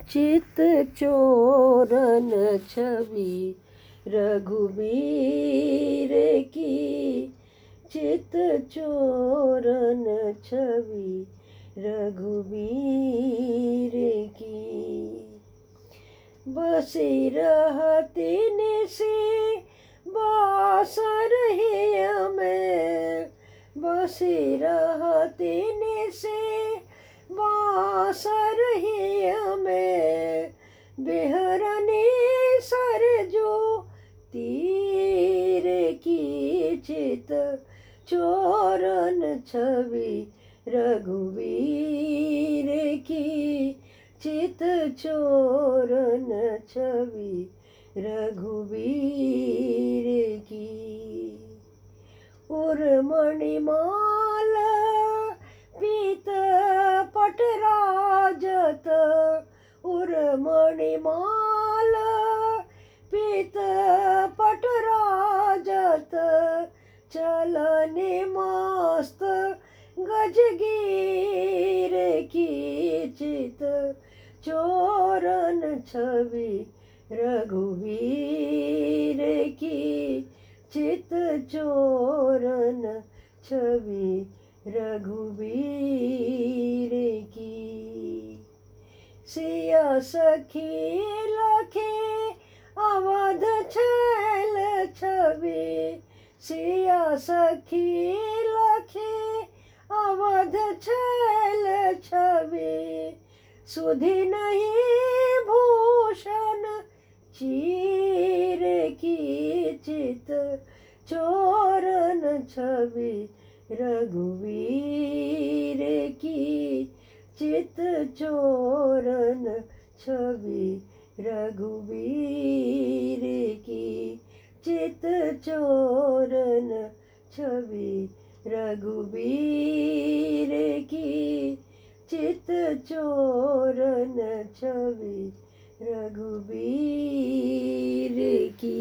चित चोरन छवि रघुबीर की। चित चोरन छवि रघुबीर की। बसी रहती निसी, बास बसी रहती से बास रही বেহরানে সর जो তীর কি চিত, চোরন ছবি রঘুবীর কি চিত, চোরন ছবি রঘুবীর কি। ওর মণিমালা পিত পটরাজত पटराजत उर्मणिमाल पीत पटराजत, चलने मस्त गजगीर की चित, चोरन छवि रघुवीर की चित, चोरन छवि रघुवीर की। সিয় সখী লক্ষ্মী অবধ ছেল ছবি। সিয় সখী লক্ষ্মী অবধ ছেল ছবি। সুধি নহি ভূষণ, চির কিচিত চোরণ ছবি। রঘুবীর কি चित चोरन छवि रघुवीर की चित चोरन छवि रघुवीर की चित चोरन छवि रघुवीर की